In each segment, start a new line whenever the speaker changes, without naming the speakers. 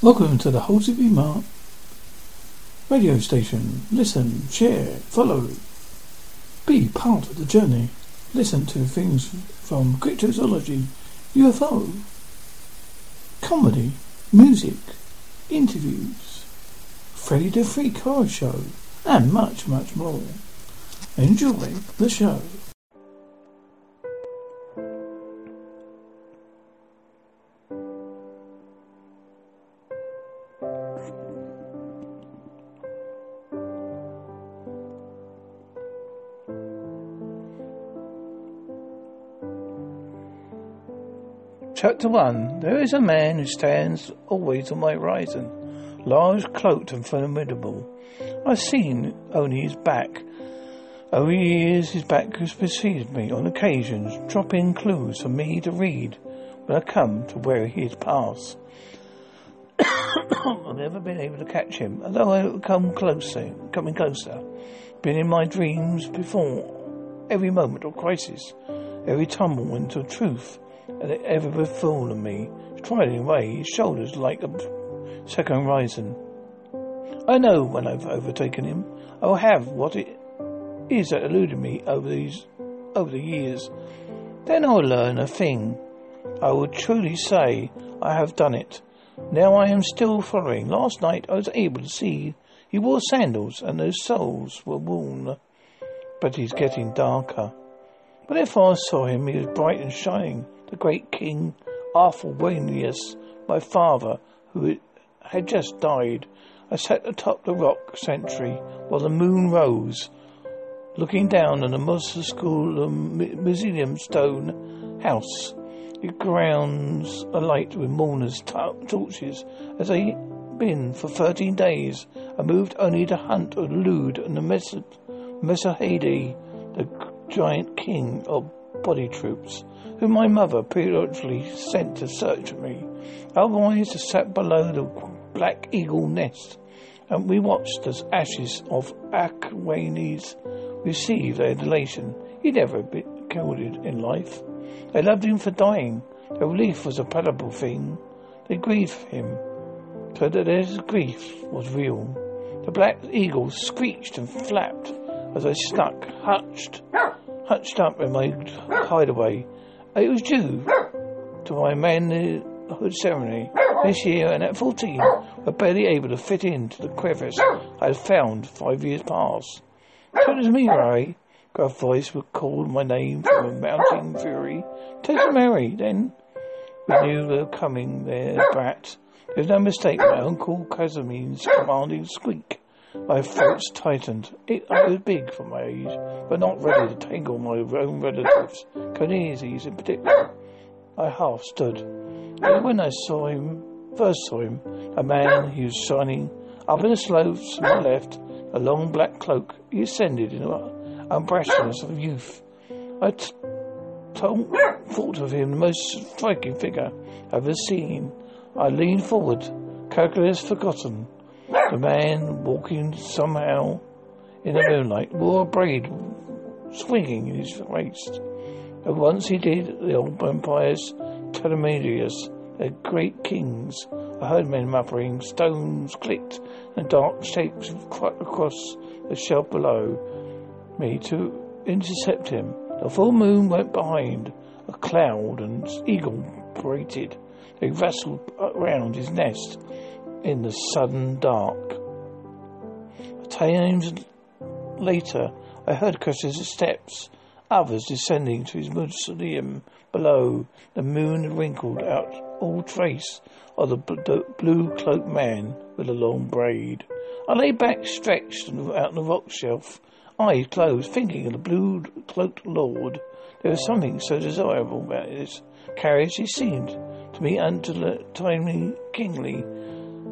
Welcome to the Halsey Mark radio station. Listen, share, follow. Be part of the journey. Listen to things from cryptozoology, UFO, comedy, music, interviews, Freddy the Freak Horror Show, and much, much more. Enjoy the show.
Chapter 1 There is a man who stands always on my horizon, large, cloaked, and formidable. I've seen only his back. Over years, his back has preceded me on occasions, dropping clues for me to read when I come to where he has passed. I've never been able to catch him, although I come closer, coming closer. Been in my dreams before, every moment of crisis, every tumble into truth and it ever befallen me. Striding away, his shoulders like a second horizon. I know when I've overtaken him, I will have what it is that eluded me over these over the years. Then I will learn a thing. I will truly say I have done it. Now I am still following. Last night I was able to see he wore sandals and those soles were worn. But he's getting darker. But if I saw him, he was bright and shining the great King Arthurius, my father, who had just died. I sat atop the rock sentry while the moon rose, looking down on the Moslem School um, Museum stone house. It grounds alight with mourners' t- torches as they been for thirteen days. I moved only to hunt a or elude the Mesahede, the giant king of body troops whom my mother periodically sent to search for me. Otherwise, I sat below the black eagle nest, and we watched as ashes of Akwanis received their adulation. He never been killed in life. They loved him for dying. The relief was a palpable thing. They grieved for him, so that their grief was real. The black eagle screeched and flapped as I stuck, hutched, hutched up in my hideaway it was due to my manhood ceremony this year, and at 14, I barely able to fit into the crevice I had found five years past. So does me, Ray. Gruff voice would call my name from a mounting fury. Take Mary, then. We knew they were coming there, brat. There's no mistake, my uncle Casimir's commanding squeak. My throats tightened. It, I was big for my age, but not ready to tangle my own relatives, Corneses in particular. I half stood. And when I saw him, first saw him, a man, he was shining up in the slopes to my left, a long black cloak. He ascended in the unbrashness of youth. I t- told, thought of him the most striking figure I've ever seen. I leaned forward, calculus forgotten. The man walking somehow in the moonlight wore a braid swinging in his waist. At once he did the old vampires Telemedius, the great kings. I heard men muttering, stones clicked, and dark shapes crept across the shelf below me to intercept him. The full moon went behind a cloud and eagle braided. They wrestled around his nest in the sudden dark. Times later, I heard Curtis's steps, others descending to his mausoleum below. The moon had wrinkled out all trace of the blue cloaked man with a long braid. I lay back, stretched out on the rock shelf, eyes closed, thinking of the blue cloaked lord. There was something so desirable about his carriage. He seemed to me untimely kingly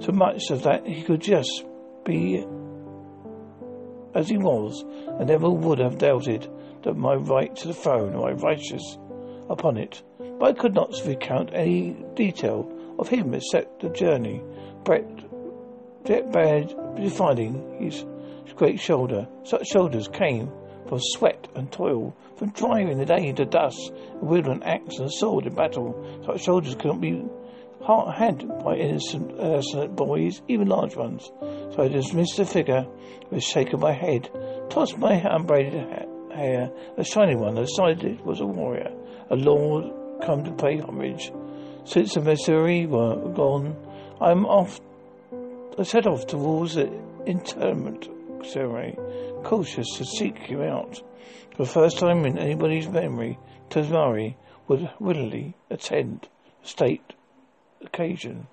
so much of that he could just be as he was, and never would have doubted that my right to the throne, my righteous upon it. But I could not recount any detail of him except the journey, Brett, jet bad defining his, great shoulder. Such shoulders came from sweat and toil, from driving the day into dust, wielding an axe and sword in battle. Such shoulders could not be heart had by innocent, innocent boys, even large ones. So I dismissed the figure, was shaken my head, tossed my unbraided ha- hair, a shiny one, decided it was a warrior, a lord come to pay homage. Since the Missouri were gone, I'm off. I set off towards the interment ceremony, cautious to seek you out. For the first time in anybody's memory, Tamari would willingly attend a state occasion.